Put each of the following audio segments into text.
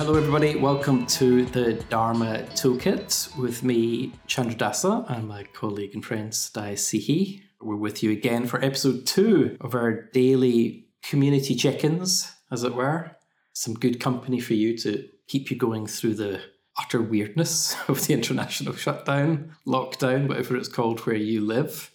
Hello, everybody. Welcome to the Dharma Toolkit with me, Chandra Dasa, and my colleague and friend, Sadaya Sihi. We're with you again for episode two of our daily community check ins, as it were. Some good company for you to keep you going through the utter weirdness of the international shutdown, lockdown, whatever it's called where you live.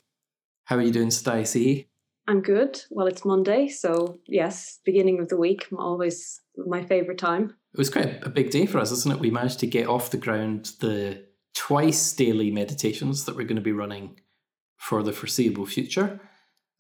How are you doing, Stacey? I'm good. Well, it's Monday, so yes, beginning of the week, I'm always my favourite time. It was quite a big day for us, isn't it? We managed to get off the ground the twice daily meditations that we're going to be running for the foreseeable future.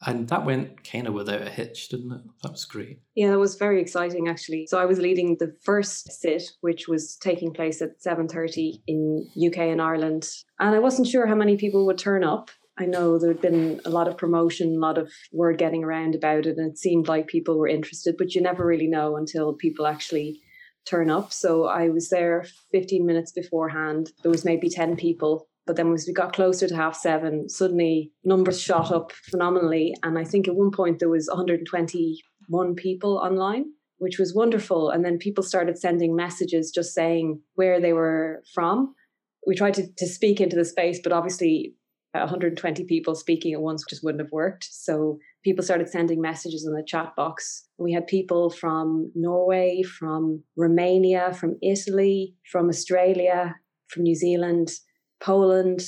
And that went kind of without a hitch, didn't it? That was great. Yeah, that was very exciting actually. So I was leading the first sit, which was taking place at 7.30 in UK and Ireland. And I wasn't sure how many people would turn up. I know there had been a lot of promotion, a lot of word getting around about it, and it seemed like people were interested, but you never really know until people actually turn up. So I was there 15 minutes beforehand. There was maybe 10 people but then as we got closer to half seven, suddenly numbers shot up phenomenally. And I think at one point there was 121 people online, which was wonderful. And then people started sending messages just saying where they were from. We tried to, to speak into the space, but obviously 120 people speaking at once just wouldn't have worked. So people started sending messages in the chat box. We had people from Norway, from Romania, from Italy, from Australia, from New Zealand, Poland,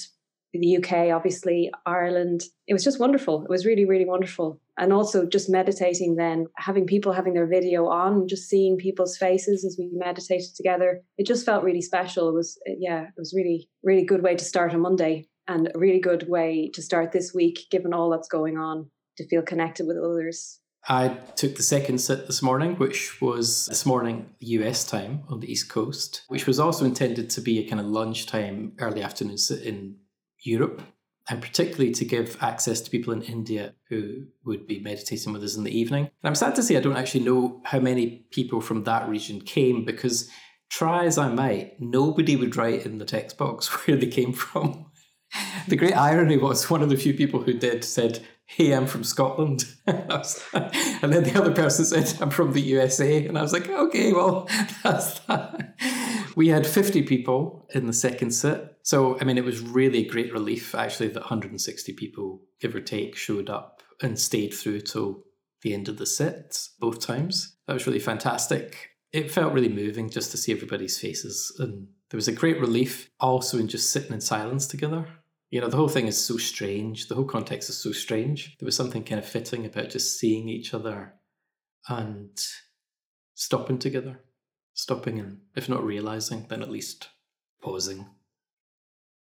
the UK, obviously, Ireland. It was just wonderful. It was really, really wonderful. And also just meditating then, having people having their video on, just seeing people's faces as we meditated together. It just felt really special. It was, yeah, it was really, really good way to start a Monday and a really good way to start this week, given all that's going on, to feel connected with others. I took the second sit this morning, which was this morning US time on the East Coast, which was also intended to be a kind of lunchtime, early afternoon sit in Europe, and particularly to give access to people in India who would be meditating with us in the evening. And I'm sad to say I don't actually know how many people from that region came because try as I might, nobody would write in the text box where they came from. The great irony was one of the few people who did said hey, I'm from Scotland. and then the other person said, I'm from the USA. And I was like, okay, well, that's that. We had 50 people in the second sit. So, I mean, it was really great relief, actually, that 160 people, give or take, showed up and stayed through till the end of the sit both times. That was really fantastic. It felt really moving just to see everybody's faces. And there was a great relief also in just sitting in silence together you know, the whole thing is so strange. The whole context is so strange. There was something kind of fitting about just seeing each other and stopping together, stopping and, if not realizing, then at least pausing.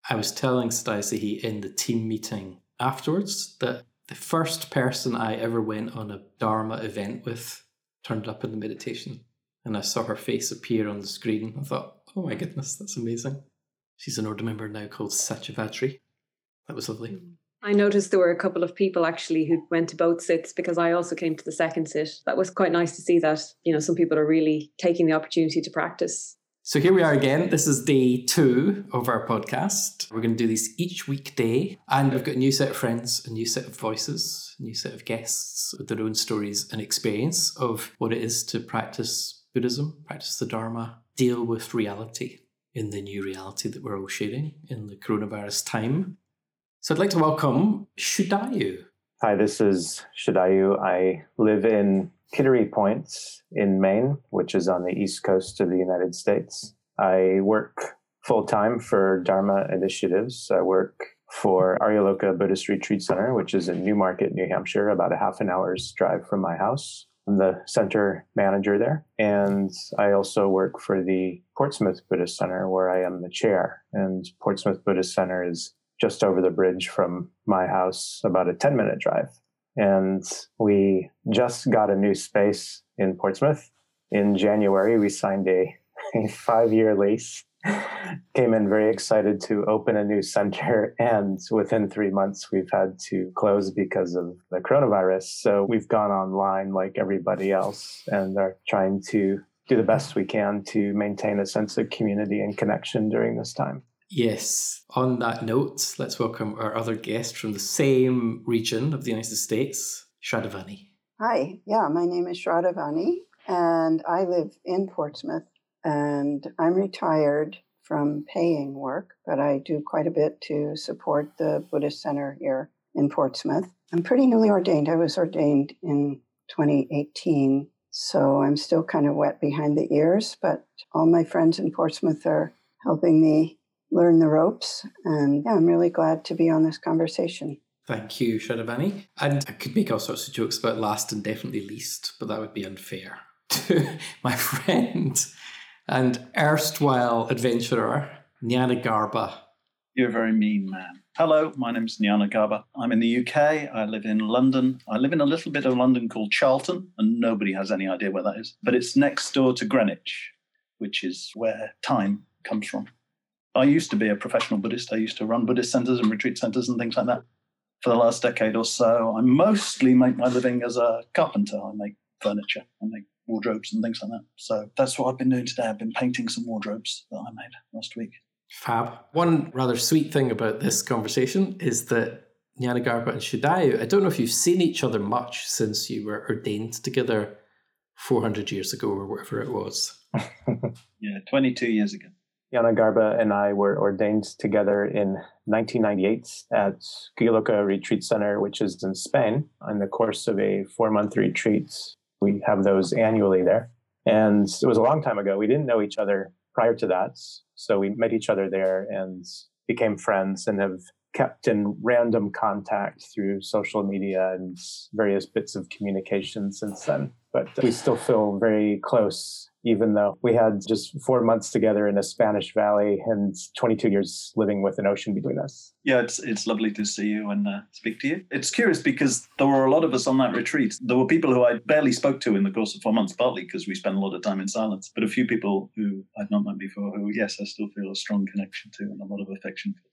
I was telling Stacey in the team meeting afterwards that the first person I ever went on a Dharma event with turned up in the meditation and I saw her face appear on the screen. I thought, oh my goodness, that's amazing. She's an order member now called Satyavadri. That was lovely. Mm. I noticed there were a couple of people actually who went to both sits because I also came to the second sit. That was quite nice to see that, you know, some people are really taking the opportunity to practice. So here we are again. This is day two of our podcast. We're going to do these each weekday, and we've got a new set of friends, a new set of voices, a new set of guests with their own stories and experience of what it is to practice Buddhism, practice the Dharma, deal with reality in the new reality that we're all sharing in the coronavirus time. So I'd like to welcome Shudayu. Hi, this is Shudayu. I live in Kittery Points in Maine, which is on the east coast of the United States. I work full time for Dharma initiatives. I work for Aryaloka Buddhist Retreat Center, which is in Newmarket, New Hampshire, about a half an hour's drive from my house. I'm the center manager there. And I also work for the Portsmouth Buddhist Center, where I am the chair. And Portsmouth Buddhist Center is just over the bridge from my house, about a 10 minute drive. And we just got a new space in Portsmouth. In January, we signed a, a five year lease. Came in very excited to open a new center. And within three months, we've had to close because of the coronavirus. So we've gone online like everybody else and are trying to do the best we can to maintain a sense of community and connection during this time. Yes. On that note, let's welcome our other guest from the same region of the United States, Shradavani. Hi. Yeah, my name is Shradavani, and I live in Portsmouth and I'm retired from paying work, but I do quite a bit to support the Buddhist Center here in Portsmouth. I'm pretty newly ordained. I was ordained in 2018, so I'm still kind of wet behind the ears, but all my friends in Portsmouth are helping me learn the ropes. And yeah, I'm really glad to be on this conversation. Thank you, Shradavani. And I could make all sorts of jokes about last and definitely least, but that would be unfair to my friend and erstwhile adventurer, Nyana Garba. You're a very mean man. Hello, my name's Nyana Garba. I'm in the UK. I live in London. I live in a little bit of London called Charlton, and nobody has any idea where that is. But it's next door to Greenwich, which is where time comes from. I used to be a professional Buddhist. I used to run Buddhist centers and retreat centers and things like that for the last decade or so. I mostly make my living as a carpenter. I make furniture, I make wardrobes and things like that. So that's what I've been doing today. I've been painting some wardrobes that I made last week. Fab. One rather sweet thing about this conversation is that Nyanagarba and Shudayu, I don't know if you've seen each other much since you were ordained together 400 years ago or whatever it was. yeah, 22 years ago. Nyanagarba and I were ordained together in 1998 at Guhyaloka Retreat Center, which is in Spain, in the course of a four month retreat. We have those annually there. And it was a long time ago. We didn't know each other prior to that. So we met each other there and became friends and have kept in random contact through social media and various bits of communication since then. But we still feel very close, even though we had just four months together in a Spanish valley and 22 years living with an ocean between us. Yeah, it's it's lovely to see you and uh, speak to you. It's curious because there were a lot of us on that retreat. There were people who I barely spoke to in the course of four months, partly because we spent a lot of time in silence, but a few people who I'd not met before who, yes, I still feel a strong connection to and a lot of affection for.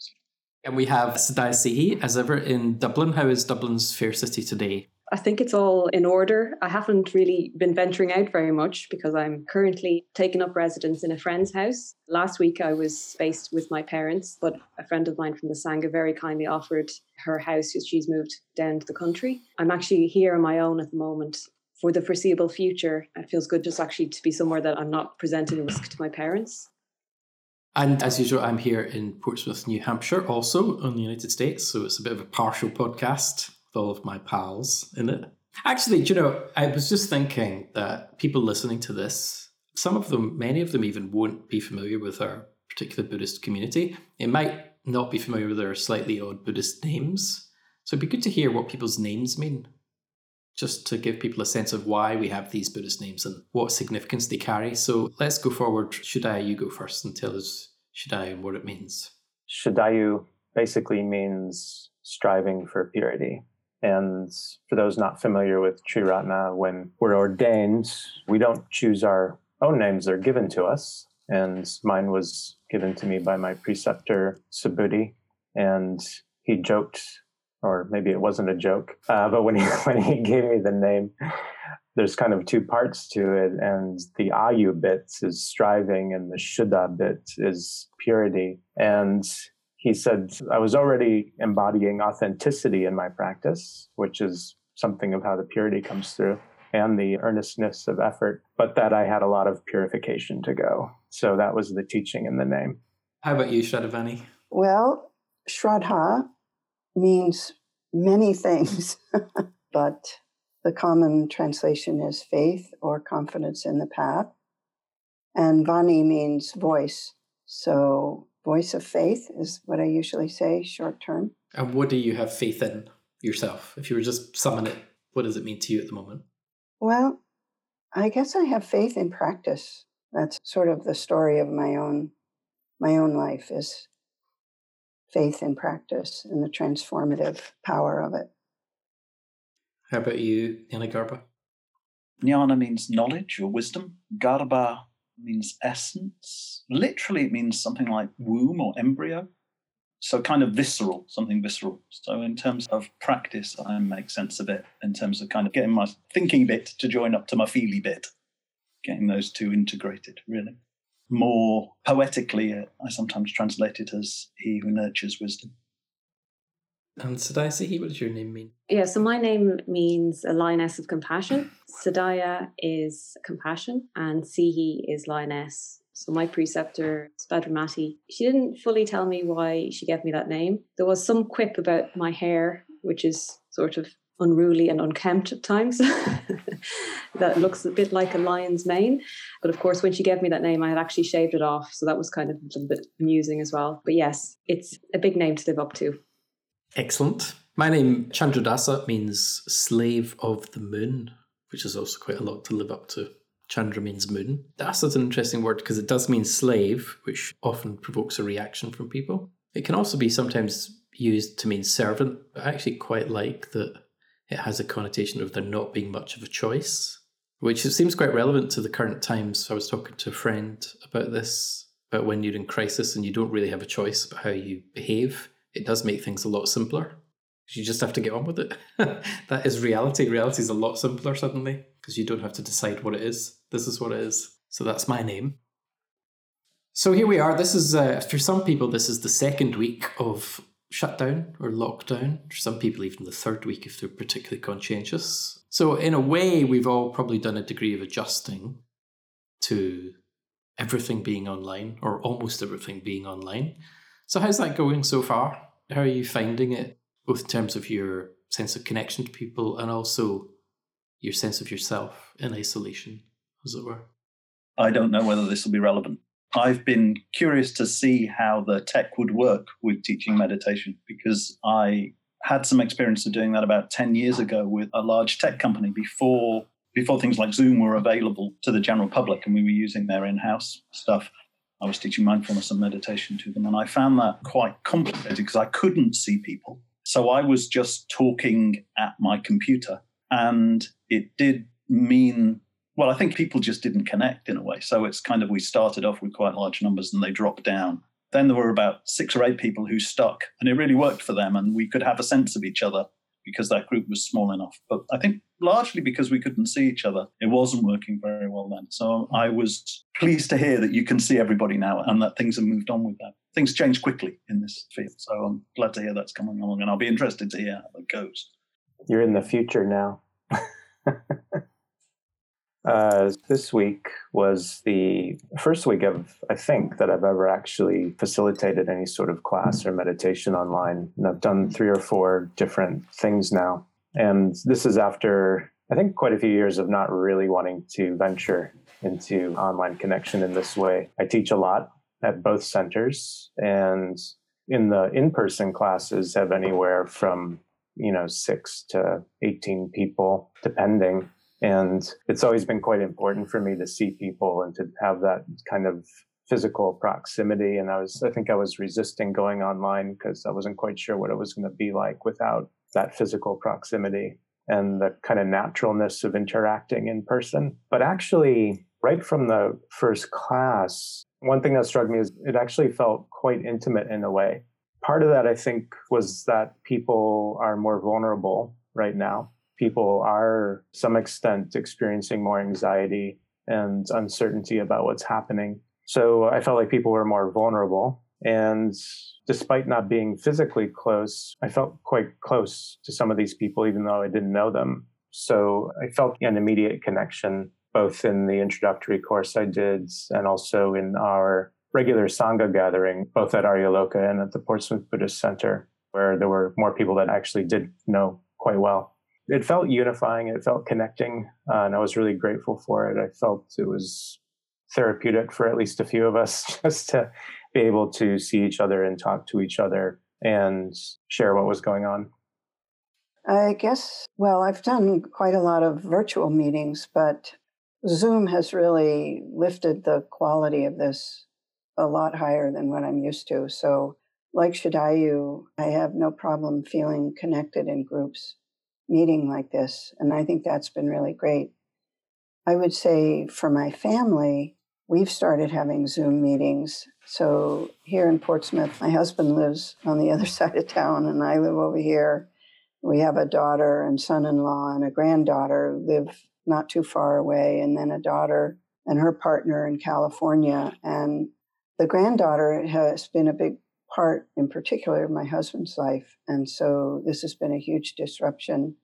And we have Sadaya Sihi, as ever, in Dublin. How is Dublin's fair city today? I think it's all in order. I haven't really been venturing out very much because I'm currently taking up residence in a friend's house. Last week I was based with my parents, but a friend of mine from the Sangha very kindly offered her house as she's moved down to the country. I'm actually here on my own at the moment. For the foreseeable future, it feels good just actually to be somewhere that I'm not presenting a risk to my parents. And as usual, I'm here in Portsmouth, New Hampshire, also in the United States. So it's a bit of a partial podcast all of my pals in it. Actually, you know, I was just thinking that people listening to this, some of them, many of them even won't be familiar with our particular Buddhist community. It might not be familiar with our slightly odd Buddhist names. So it'd be good to hear what people's names mean, just to give people a sense of why we have these Buddhist names and what significance they carry. So let's go forward. Shudayu, you go first and tell us Shudayu and what it means. Shudayu basically means striving for purity. And for those not familiar with Triratna, when we're ordained, we don't choose our own names, they're given to us. And mine was given to me by my preceptor, Subhuti. And he joked, or maybe it wasn't a joke, uh, but when he, when he gave me the name, there's kind of two parts to it. And the Ayu bit is striving, and the Shuddha bit is purity. And he said, I was already embodying authenticity in my practice, which is something of how the purity comes through and the earnestness of effort, but that I had a lot of purification to go. So that was the teaching in the name. How about you, Shradavani? Well, Shraddha means many things, but the common translation is faith or confidence in the path. And Vani means voice. So voice of faith is what I usually say short term. And what do you have faith in yourself? If you were just summing it, what does it mean to you at the moment? Well, I guess I have faith in practice. That's sort of the story of my own my own life is faith in practice and the transformative power of it. How about you, Nyana Garba? Jnana means knowledge or wisdom. Garba means essence. Literally, it means something like womb or embryo. So, kind of visceral, something visceral. So, in terms of practice, I make sense of it in terms of kind of getting my thinking bit to join up to my feely bit, getting those two integrated, really. More poetically, uh, I sometimes translate it as he who nurtures wisdom. And Sadaya what does your name mean? Yeah, so my name means a lioness of compassion. Sadaya is compassion, and Sihi is lioness So my preceptor, Subhadramati, she didn't fully tell me why she gave me that name. There was some quip about my hair, which is sort of unruly and unkempt at times. that looks a bit like a lion's mane. But of course, when she gave me that name, I had actually shaved it off. So that was kind of a little bit amusing as well. But yes, it's a big name to live up to. Excellent. My name, Chandradasa, means slave of the moon, which is also quite a lot to live up to. Chandra means moon. Is an interesting word because it does mean slave, which often provokes a reaction from people. It can also be sometimes used to mean servant, but I actually quite like that it has a connotation of there not being much of a choice, which seems quite relevant to the current times. I was talking to a friend about this, about when you're in crisis and you don't really have a choice about how you behave. It does make things a lot simpler. You just have to get on with it. that is reality. Reality is a lot simpler suddenly because you don't have to decide what it is. This is what it is. So that's my name. So here we are. This is, uh, for some people, this is the second week of shutdown or lockdown. For some people, even the third week if they're particularly conscientious. So, in a way, we've all probably done a degree of adjusting to everything being online or almost everything being online. So, how's that going so far? How are you finding it, both in terms of your sense of connection to people and also your sense of yourself in isolation, as it were? I don't know whether this will be relevant I've been curious to see how the tech would work with teaching meditation because I had some experience of doing that about 10 years ago with a large tech company before before things like Zoom were available to the general public and we were using their in-house stuff. I was teaching mindfulness and meditation to them and I found that quite complicated because I couldn't see people. So I was just talking at my computer and it did mean well, I think people just didn't connect in a way. So it's kind of we started off with quite large numbers and they dropped down. Then there were about six or eight people who stuck, and it really worked for them, and we could have a sense of each other because that group was small enough. But I think largely because we couldn't see each other, it wasn't working very well then. So I was pleased to hear that you can see everybody now and that things have moved on with that. Things change quickly in this field. So I'm glad to hear that's coming along, and I'll be interested to hear how it goes. You're in the future now. Uh, this week was the first week of, I think, that I've ever actually facilitated any sort of class or meditation online. And I've done three or four different things now. And this is after, I think, quite a few years of not really wanting to venture into online connection in this way. I teach a lot at both centers, and in the in person classes, have anywhere from you know six to 18 people depending and it's always been quite important for me to see people and to have that kind of physical proximity. And I was, I think I was resisting going online because I wasn't quite sure what it was going to be like without that physical proximity and the kind of naturalness of interacting in person. But actually, right from the first class, one thing that struck me is it actually felt quite intimate in a way. Part of that, I think, was that people are more vulnerable right now people are some extent experiencing more anxiety and uncertainty about what's happening. So I felt like people were more vulnerable. And despite not being physically close, I felt quite close to some of these people, even though I didn't know them. So I felt an immediate connection, both in the introductory course I did and also in our regular Sangha gathering, both at Aryaloka and at the Portsmouth Buddhist Center, where there were more people that actually did know quite well it felt unifying. It felt connecting, uh, and I was really grateful for it. I felt it was therapeutic for at least a few of us just to be able to see each other and talk to each other and share what was going on. I guess, well, I've done quite a lot of virtual meetings, but Zoom has really lifted the quality of this a lot higher than what I'm used to. So, like Shudayu, I have no problem feeling connected in groups meeting like this. And I think that's been really great. I would say for my family, we've started having Zoom meetings. So here in Portsmouth, my husband lives on the other side of town, and I live over here. We have a daughter and son in law and a granddaughter who live not too far away, and then a daughter and her partner in California. And the granddaughter has been a big part, in particular, of my husband's life. And so this has been a huge disruption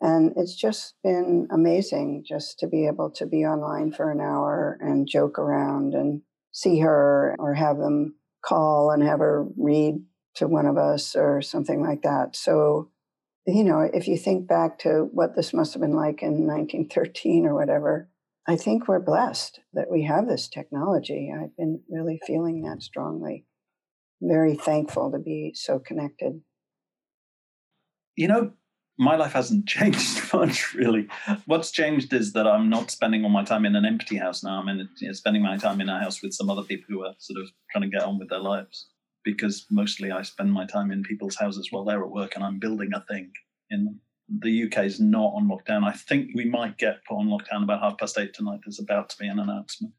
And it's just been amazing just to be able to be online for an hour and joke around and see her or have them call and have her read to one of us or something like that. So, you know, if you think back to what this must have been like in 1913 or whatever, I think we're blessed that we have this technology. I've been really feeling that strongly. Very thankful to be so connected. You know, my life hasn't changed much, really. What's changed is that I'm not spending all my time in an empty house now. I'm in, you know, spending my time in a house with some other people who are sort of trying to get on with their lives. Because mostly I spend my time in people's houses while they're at work and I'm building a thing in. The UK is not on lockdown. I think we might get put on lockdown about half past eight tonight. There's about to be an announcement.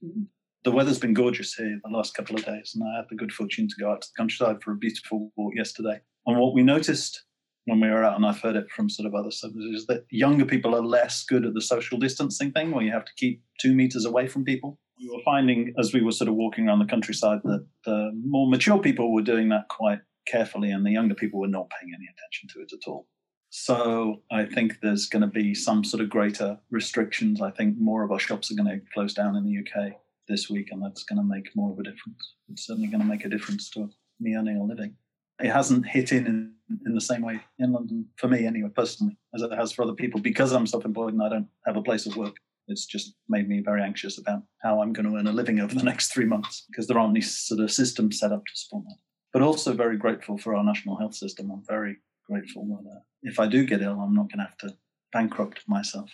The weather's been gorgeous here the last couple of days, and I had the good fortune to go out to the countryside for a beautiful walk yesterday. And what we noticed when we were out, and I've heard it from sort of other is that younger people are less good at the social distancing thing, where you have to keep two meters away from people. We were finding as we were sort of walking around the countryside that the more mature people were doing that quite carefully, and the younger people were not paying any attention to it at all. So I think there's going to be some sort of greater restrictions. I think more of our shops are going to close down in the UK this week, and that's going to make more of a difference. It's certainly going to make a difference to me earning a living it hasn't hit in, in, in the same way in London for me anyway personally as it has for other people because I'm self-employed and I don't have a place of work. It's just made me very anxious about how I'm going to earn a living over the next three months because there aren't any sort of systems set up to support that. But also very grateful for our national health system. I'm very grateful that uh, if I do get ill, I'm not going to have to bankrupt myself.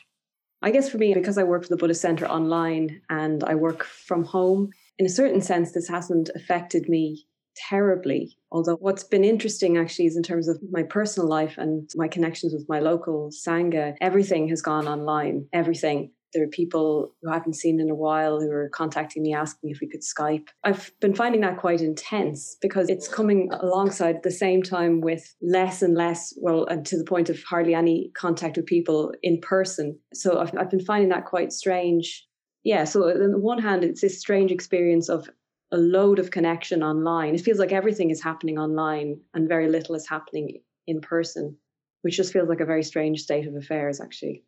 I guess for me, because I work for the Buddhist Centre online and I work from home, in a certain sense, this hasn't affected me terribly. Although what's been interesting actually is in terms of my personal life and my connections with my local Sangha, everything has gone online. Everything. There are people who I haven't seen in a while who are contacting me asking if we could Skype. I've been finding that quite intense because it's coming alongside at the same time with less and less, well, and to the point of hardly any contact with people in person. So I've, I've been finding that quite strange. Yeah, so on the one hand, it's this strange experience of a load of connection online. It feels like everything is happening online and very little is happening in person, which just feels like a very strange state of affairs, actually.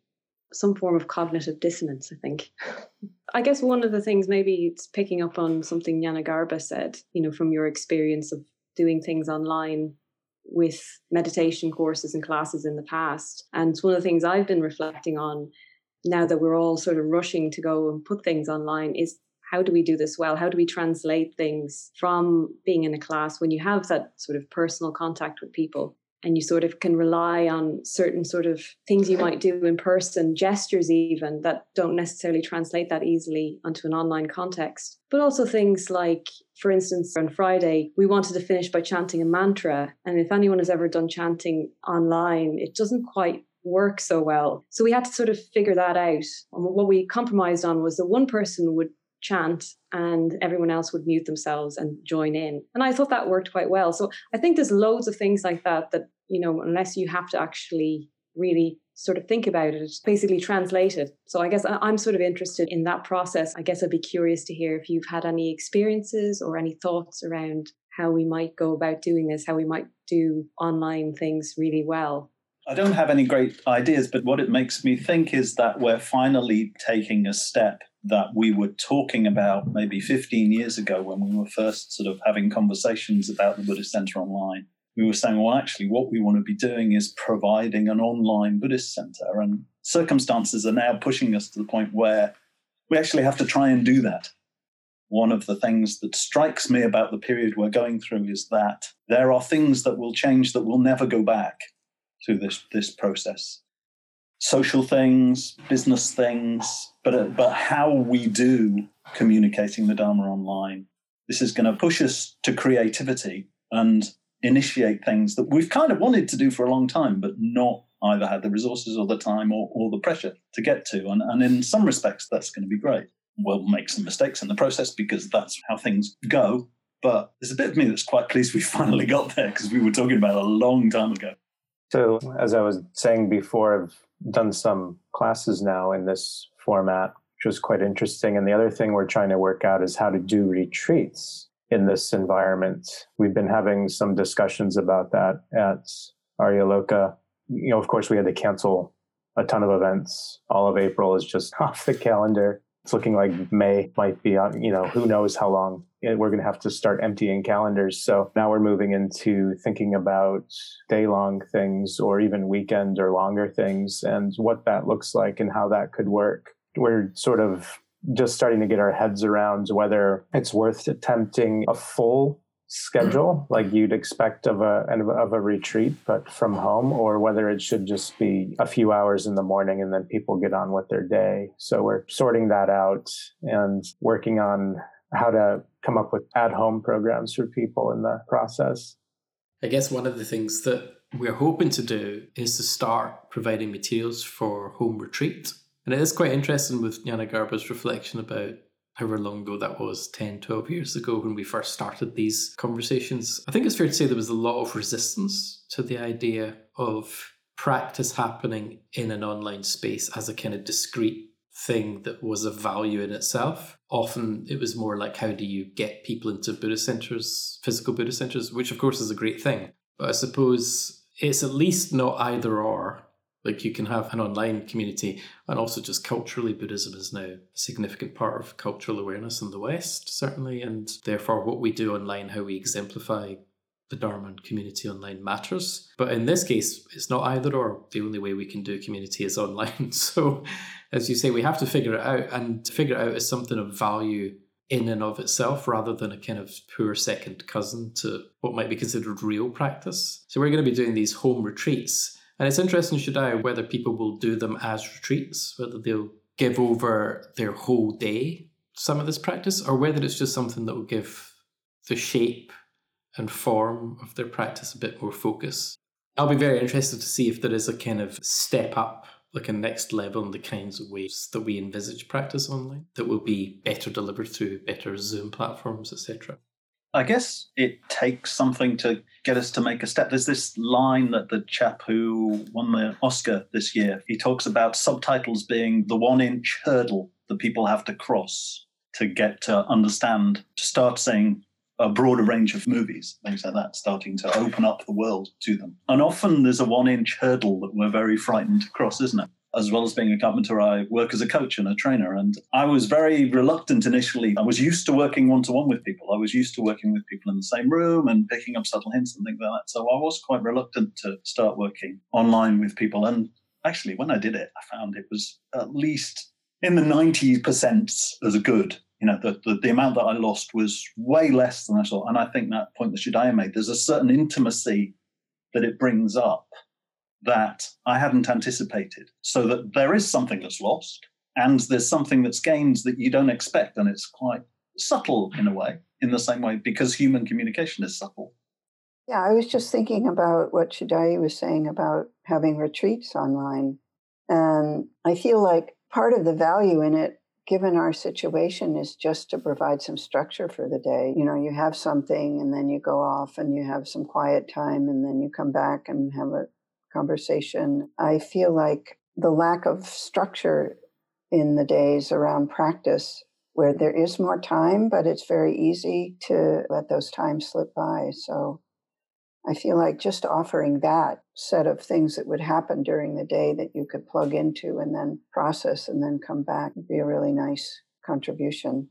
Some form of cognitive dissonance, I think. I guess one of the things, maybe it's picking up on something Nyana Garba said, you know, from your experience of doing things online with meditation courses and classes in the past. And it's one of the things I've been reflecting on now that we're all sort of rushing to go and put things online is how do we do this well? How do we translate things from being in a class when you have that sort of personal contact with people and you sort of can rely on certain sort of things you might do in person, gestures even that don't necessarily translate that easily onto an online context. But also things like, for instance, on Friday, we wanted to finish by chanting a mantra. And if anyone has ever done chanting online, it doesn't quite work so well. So we had to sort of figure that out. And what we compromised on was that one person would chant and everyone else would mute themselves and join in. And I thought that worked quite well. So I think there's loads of things like that that, you know, unless you have to actually really sort of think about it, basically translate it. So I guess I'm sort of interested in that process. I guess I'd be curious to hear if you've had any experiences or any thoughts around how we might go about doing this, how we might do online things really well. I don't have any great ideas, but what it makes me think is that we're finally taking a step that we were talking about maybe 15 years ago when we were first sort of having conversations about the Buddhist Center online. We were saying, well, actually, what we want to be doing is providing an online Buddhist center. And circumstances are now pushing us to the point where we actually have to try and do that. One of the things that strikes me about the period we're going through is that there are things that will change that will never go back through this, this process social things, business things, but but how we do communicating the Dharma online. This is going to push us to creativity and initiate things that we've kind of wanted to do for a long time, but not either had the resources or the time or, or the pressure to get to. And, and in some respects, that's going to be great. We'll make some mistakes in the process because that's how things go. But there's a bit of me that's quite pleased we finally got there because we were talking about a long time ago. So, as I was saying before, I've done some classes now in this format, which was quite interesting. And the other thing we're trying to work out is how to do retreats in this environment. We've been having some discussions about that at Aryaloka. You know, of course, we had to cancel a ton of events. All of April is just off the calendar. It's looking like May might be on, you know, who knows how long eh, we're going to have to start emptying calendars. So now we're moving into thinking about day long things or even weekend or longer things and what that looks like and how that could work. We're sort of just starting to get our heads around whether it's worth attempting a full schedule like you'd expect of a of a retreat but from home or whether it should just be a few hours in the morning and then people get on with their day. So we're sorting that out and working on how to come up with at home programs for people in the process. I guess one of the things that we're hoping to do is to start providing materials for home retreat. And it is quite interesting with Nyana Garba's reflection about however long ago that was 10 12 years ago when we first started these conversations i think it's fair to say there was a lot of resistance to the idea of practice happening in an online space as a kind of discrete thing that was of value in itself. Often it was more like how do you get people into buddhist centers physical buddhist centers which of course is a great thing. But i suppose it's at least not either or like you can have an online community, and also just culturally, Buddhism is now a significant part of cultural awareness in the West, certainly, and therefore what we do online, how we exemplify the Dharma and community online matters. But in this case, it's not either or. The only way we can do community is online. So, as you say, we have to figure it out, and to figure it out is something of value in and of itself rather than a kind of poor second cousin to what might be considered real practice. So, we're going to be doing these home retreats and it's interesting, Shadai, whether people will do them as retreats, whether they'll give over their whole day some of this practice, or whether it's just something that will give the shape and form of their practice a bit more focus. I'll be very interested to see if there is a kind of step up, like a next level in the kinds of ways that we envisage practice online that will be better delivered through better Zoom platforms, etc. I guess it takes something to get us to make a step. There's this line that the chap who won the Oscar this year, he talks about subtitles being the one inch hurdle that people have to cross to get to understand, to start seeing a broader range of movies, things like that, starting to open up the world to them. And often there's a one inch hurdle that we're very frightened to cross, isn't it? As well as being a carpenter, I work as a coach and a trainer. And I was very reluctant initially. I was used to working one to one with people. I was used to working with people in the same room and picking up subtle hints and things like that. So I was quite reluctant to start working online with people. And actually, when I did it, I found it was at least in the 90% as good. You know, the, the, the amount that I lost was way less than I thought. And I think that point that Shudayu made, there's a certain intimacy that it brings up that I hadn't anticipated. So that there is something that's lost and there's something that's gained that you don't expect. And it's quite subtle in a way, in the same way, because human communication is subtle. Yeah, I was just thinking about what Shadai was saying about having retreats online. And I feel like part of the value in it, given our situation, is just to provide some structure for the day. You know, you have something and then you go off and you have some quiet time and then you come back and have a conversation. I feel like the lack of structure in the days around practice where there is more time, but it's very easy to let those times slip by. So I feel like just offering that set of things that would happen during the day that you could plug into and then process and then come back would be a really nice contribution.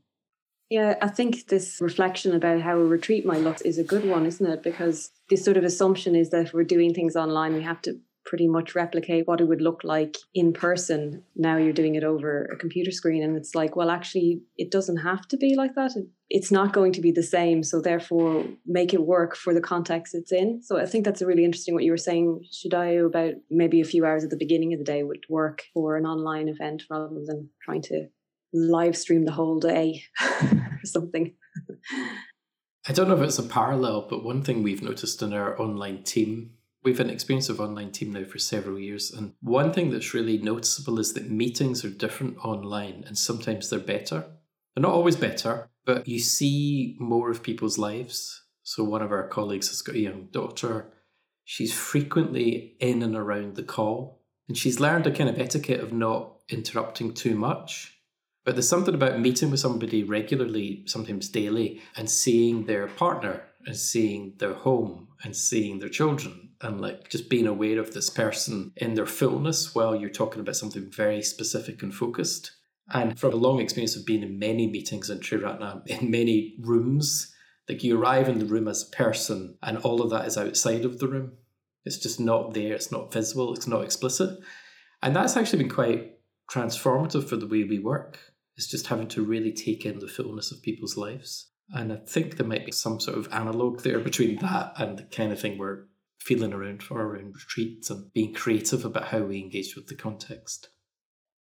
Yeah, I think this reflection about how a retreat might look is a good one, isn't it? Because this sort of assumption is that if we're doing things online, we have to pretty much replicate what it would look like in person. Now you're doing it over a computer screen, and it's like, well, actually, it doesn't have to be like that. It's not going to be the same. So, therefore, make it work for the context it's in. So, I think that's a really interesting what you were saying, Shudayu, about maybe a few hours at the beginning of the day would work for an online event rather than trying to live stream the whole day or something. I don't know if it's a parallel, but one thing we've noticed in our online team, we've an experience of online team now for several years. And one thing that's really noticeable is that meetings are different online and sometimes they're better. They're not always better, but you see more of people's lives. So one of our colleagues has got a young daughter. She's frequently in and around the call. And she's learned a kind of etiquette of not interrupting too much but there's something about meeting with somebody regularly, sometimes daily, and seeing their partner and seeing their home and seeing their children and like just being aware of this person in their fullness while you're talking about something very specific and focused. And from a long experience of being in many meetings in Triratna, in many rooms, like you arrive in the room as a person and all of that is outside of the room. It's just not there, it's not visible, it's not explicit. And that's actually been quite transformative for the way we work. It's just having to really take in the fullness of people's lives. And I think there might be some sort of analog there between that and the kind of thing we're feeling around for around retreats and being creative about how we engage with the context.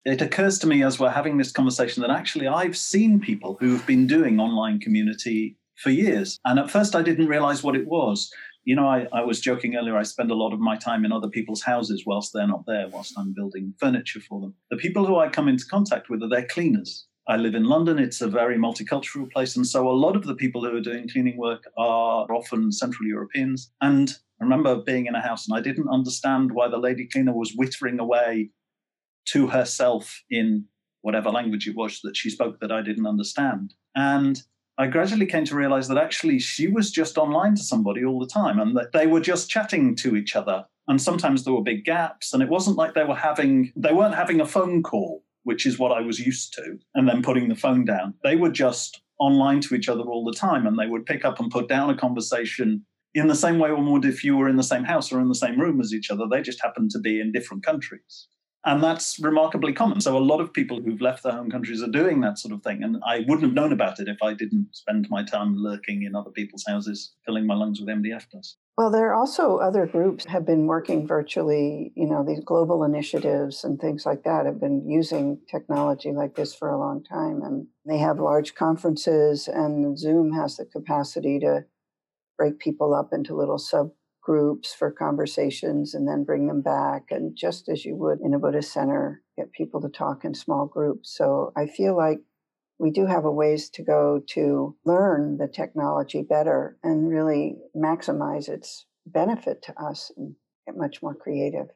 It occurs to me as we're having this conversation that actually I've seen people who've been doing online community for years. And at first I didn't realize what it was. You know, I, I was joking earlier, I spend a lot of my time in other people's houses whilst they're not there, whilst I'm building furniture for them. The people who I come into contact with are their cleaners. I live in London. It's a very multicultural place. And so a lot of the people who are doing cleaning work are often Central Europeans. And I remember being in a house and I didn't understand why the lady cleaner was whittering away to herself in whatever language it was that she spoke that I didn't understand. And I gradually came to realize that actually she was just online to somebody all the time and that they were just chatting to each other. And sometimes there were big gaps. And it wasn't like they were having, they weren't having a phone call which is what I was used to, and then putting the phone down. They were just online to each other all the time and they would pick up and put down a conversation in the same way one would if you were in the same house or in the same room as each other. They just happened to be in different countries. And that's remarkably common. So a lot of people who've left their home countries are doing that sort of thing. And I wouldn't have known about it if I didn't spend my time lurking in other people's houses, filling my lungs with MDF dust. Well, there are also other groups have been working virtually, you know, these global initiatives and things like that have been using technology like this for a long time. And they have large conferences, and Zoom has the capacity to break people up into little sub groups for conversations and then bring them back. And just as you would in a Buddhist center, get people to talk in small groups. So I feel like we do have a ways to go to learn the technology better and really maximize its benefit to us and get much more creative.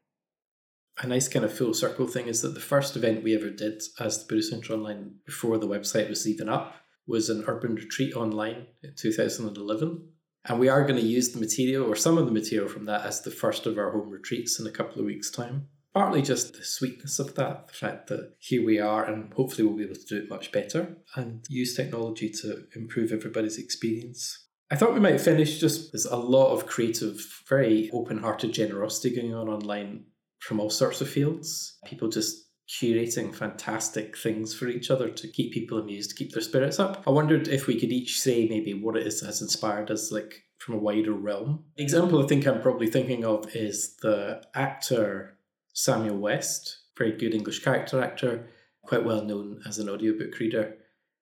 A nice kind of full circle thing is that the first event we ever did as the Buddhist Center Online before the website was even up was an urban retreat online in 2011 and we are going to use the material or some of the material from that as the first of our home retreats in a couple of weeks' time. Partly just the sweetness of that, the fact that here we are, and hopefully we'll be able to do it much better and use technology to improve everybody's experience. I thought we might finish just there's a lot of creative, very open hearted generosity going on online from all sorts of fields. People just curating fantastic things for each other to keep people amused, to keep their spirits up. I wondered if we could each say maybe what it is that has inspired us, like from a wider realm. Example I think I'm probably thinking of is the actor Samuel West, very good English character actor, quite well known as an audiobook reader.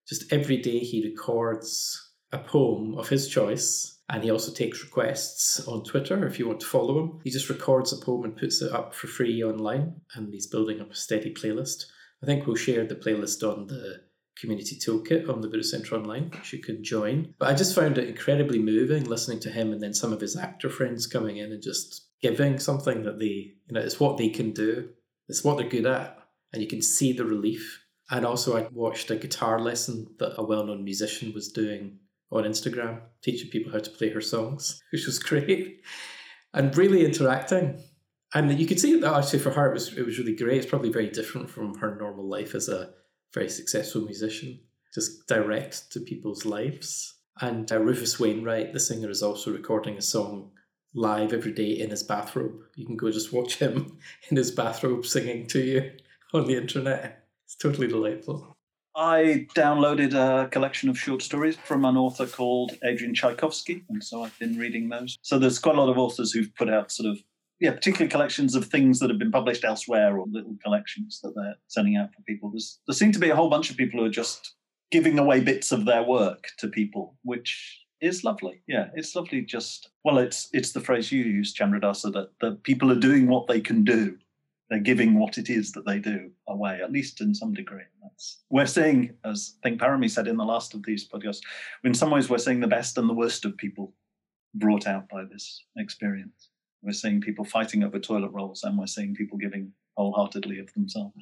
Just every day he records a poem of his choice and he also takes requests on Twitter if you want to follow him. He just records a poem and puts it up for free online, and he's building up a steady playlist. I think we'll share the playlist on the community toolkit on the Buddhist Center Online, which you can join. But I just found it incredibly moving listening to him and then some of his actor friends coming in and just giving something that they, you know, it's what they can do, it's what they're good at, and you can see the relief. And also, I watched a guitar lesson that a well known musician was doing on Instagram, teaching people how to play her songs, which was great and really interacting. And you could see that actually for her it was it was really great. It's probably very different from her normal life as a very successful musician, just direct to people's lives. And uh, Rufus Wainwright, the singer, is also recording a song live every day in his bathrobe. You can go just watch him in his bathrobe singing to you on the internet. It's totally delightful. I downloaded a collection of short stories from an author called Adrian Tchaikovsky, and so I've been reading those. So there's quite a lot of authors who've put out sort of yeah, particular collections of things that have been published elsewhere or little collections that they're sending out for people. There's, there seem to be a whole bunch of people who are just giving away bits of their work to people, which is lovely. Yeah, it's lovely. Just well, it's it's the phrase you use, Chandradasa, that that people are doing what they can do they're giving what it is that they do away, at least in some degree. That's, we're seeing, as I think Parami said in the last of these podcasts, in some ways we're seeing the best and the worst of people brought out by this experience. We're seeing people fighting over toilet rolls and we're seeing people giving wholeheartedly of themselves.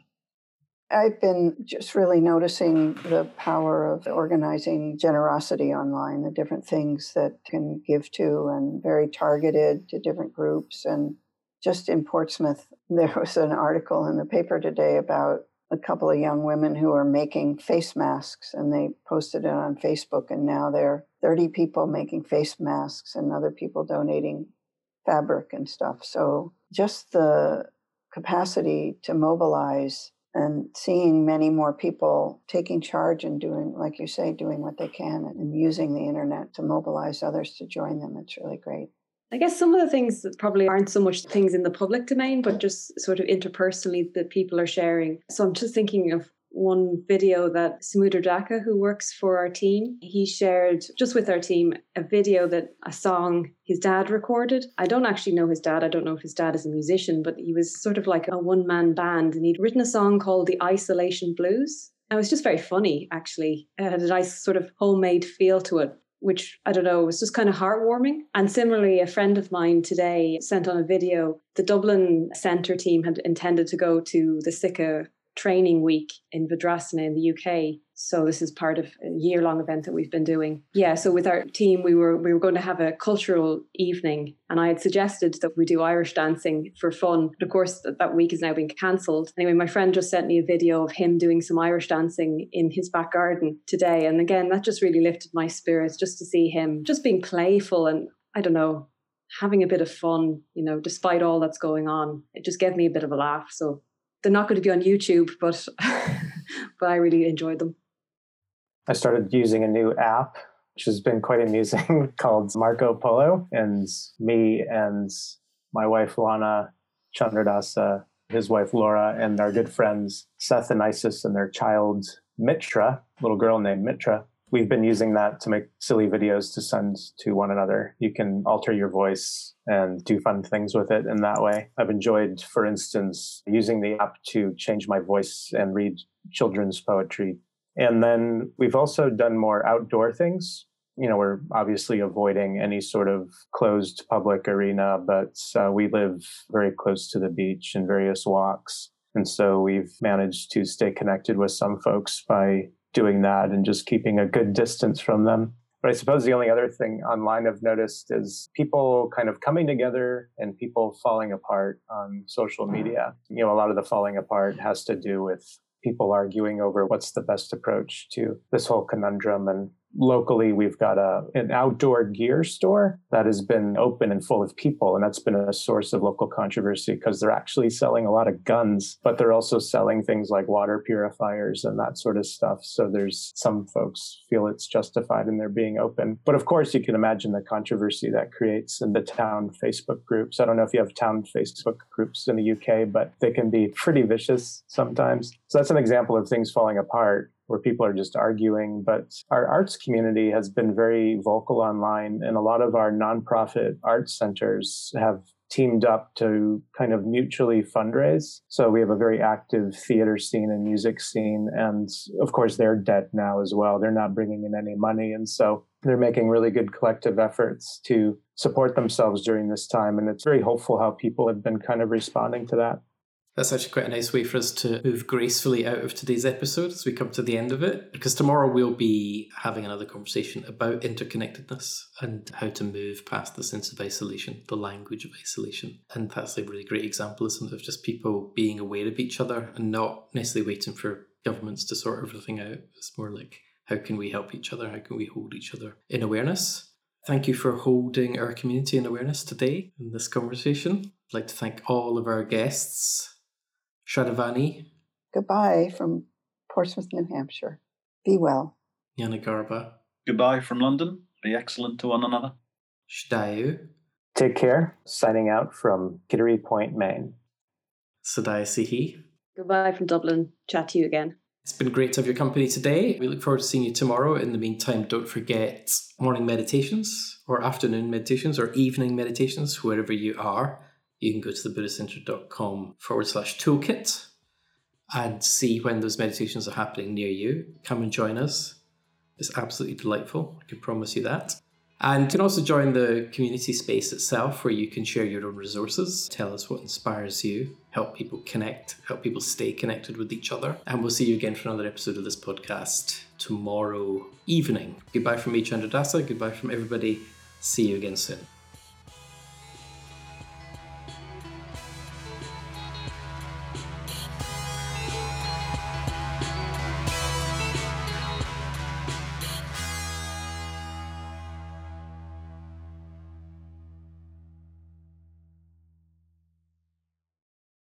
I've been just really noticing the power of organizing generosity online, the different things that can give to and very targeted to different groups. And just in Portsmouth, there was an article in the paper today about a couple of young women who are making face masks and they posted it on Facebook. And now there are 30 people making face masks and other people donating fabric and stuff. So just the capacity to mobilize and seeing many more people taking charge and doing, like you say, doing what they can and using the internet to mobilize others to join them. It's really great. I guess some of the things that probably aren't so much things in the public domain, but just sort of interpersonally that people are sharing. So I'm just thinking of one video that Samudra Daka, who works for our team, he shared just with our team a video that a song his dad recorded. I don't actually know his dad. I don't know if his dad is a musician, but he was sort of like a one man band and he'd written a song called The Isolation Blues. And it was just very funny, actually. It had a nice sort of homemade feel to it which I don't know, was just kind of heartwarming. And similarly, a friend of mine today sent on a video. The Dublin Centre team had intended to go to the SICA training week in Vajrasana in the UK. So this is part of a year long event that we've been doing. Yeah, so with our team we were we were going to have a cultural evening and I had suggested that we do Irish dancing for fun. But of course that, that week is now being cancelled. Anyway, my friend just sent me a video of him doing some Irish dancing in his back garden today and again that just really lifted my spirits just to see him just being playful and I don't know having a bit of fun, you know, despite all that's going on. It just gave me a bit of a laugh. So they're not going to be on YouTube, but but I really enjoyed them. I started using a new app, which has been quite amusing, called Marco Polo, and me and my wife Lana Chandradasa, his wife Laura, and our good friends Seth and Isis and their child Mitra, little girl named Mitra, we've been using that to make silly videos to send to one another. You can alter your voice and do fun things with it in that way. I've enjoyed, for instance, using the app to change my voice and read children's poetry. And then we've also done more outdoor things. You know, we're obviously avoiding any sort of closed public arena, but uh, we live very close to the beach and various walks. And so we've managed to stay connected with some folks by doing that and just keeping a good distance from them. But I suppose the only other thing online I've noticed is people kind of coming together and people falling apart on social media. You know, a lot of the falling apart has to do with people arguing over what's the best approach to this whole conundrum and locally we've got a an outdoor gear store that has been open and full of people and that's been a source of local controversy because they're actually selling a lot of guns but they're also selling things like water purifiers and that sort of stuff. So there's some folks feel it's justified in their being open. But of course you can imagine the controversy that creates in the town facebook groups. I don't know if you have town facebook groups in the uk but they can be pretty vicious sometimes. So that's an example of things falling apart where people are just arguing. But our arts community has been very vocal online, and a lot of our nonprofit arts centers have teamed up to kind of mutually fundraise. So we have a very active theater scene and music scene. And of course, they're dead now as well. They're not bringing in any money. And so they're making really good collective efforts to support themselves during this time. And it's very hopeful how people have been kind of responding to that. That's actually quite a nice way for us to move gracefully out of today's episode as we come to the end of it. Because tomorrow we'll be having another conversation about interconnectedness and how to move past the sense of isolation, the language of isolation. And that's a really great example, isn't it, of just people being aware of each other and not necessarily waiting for governments to sort everything out. It's more like how can we help each other? How can we hold each other in awareness? Thank you for holding our community in awareness today in this conversation. I'd like to thank all of our guests Shradavani. Goodbye from Portsmouth, New Hampshire. Be well. Nyana Garba. Goodbye from London. Be excellent to one another. Shudayu. Take care. Signing out from Kittery Point, Maine. Sadaya Sihi. Goodbye from Dublin. Chat to you again. It's been great to have your company today. We look forward to seeing you tomorrow. In the meantime, don't forget morning meditations or afternoon meditations or evening meditations, wherever you are you can go to thebuddhistcenter.com forward slash toolkit and see when those meditations are happening near you. Come and join us. It's absolutely delightful. I can promise you that. And you can also join the community space itself where you can share your own resources, tell us what inspires you, help people connect, help people stay connected with each other. And we'll see you again for another episode of this podcast tomorrow evening. Goodbye from me, Chandra Dasa. Goodbye from everybody. See you again soon.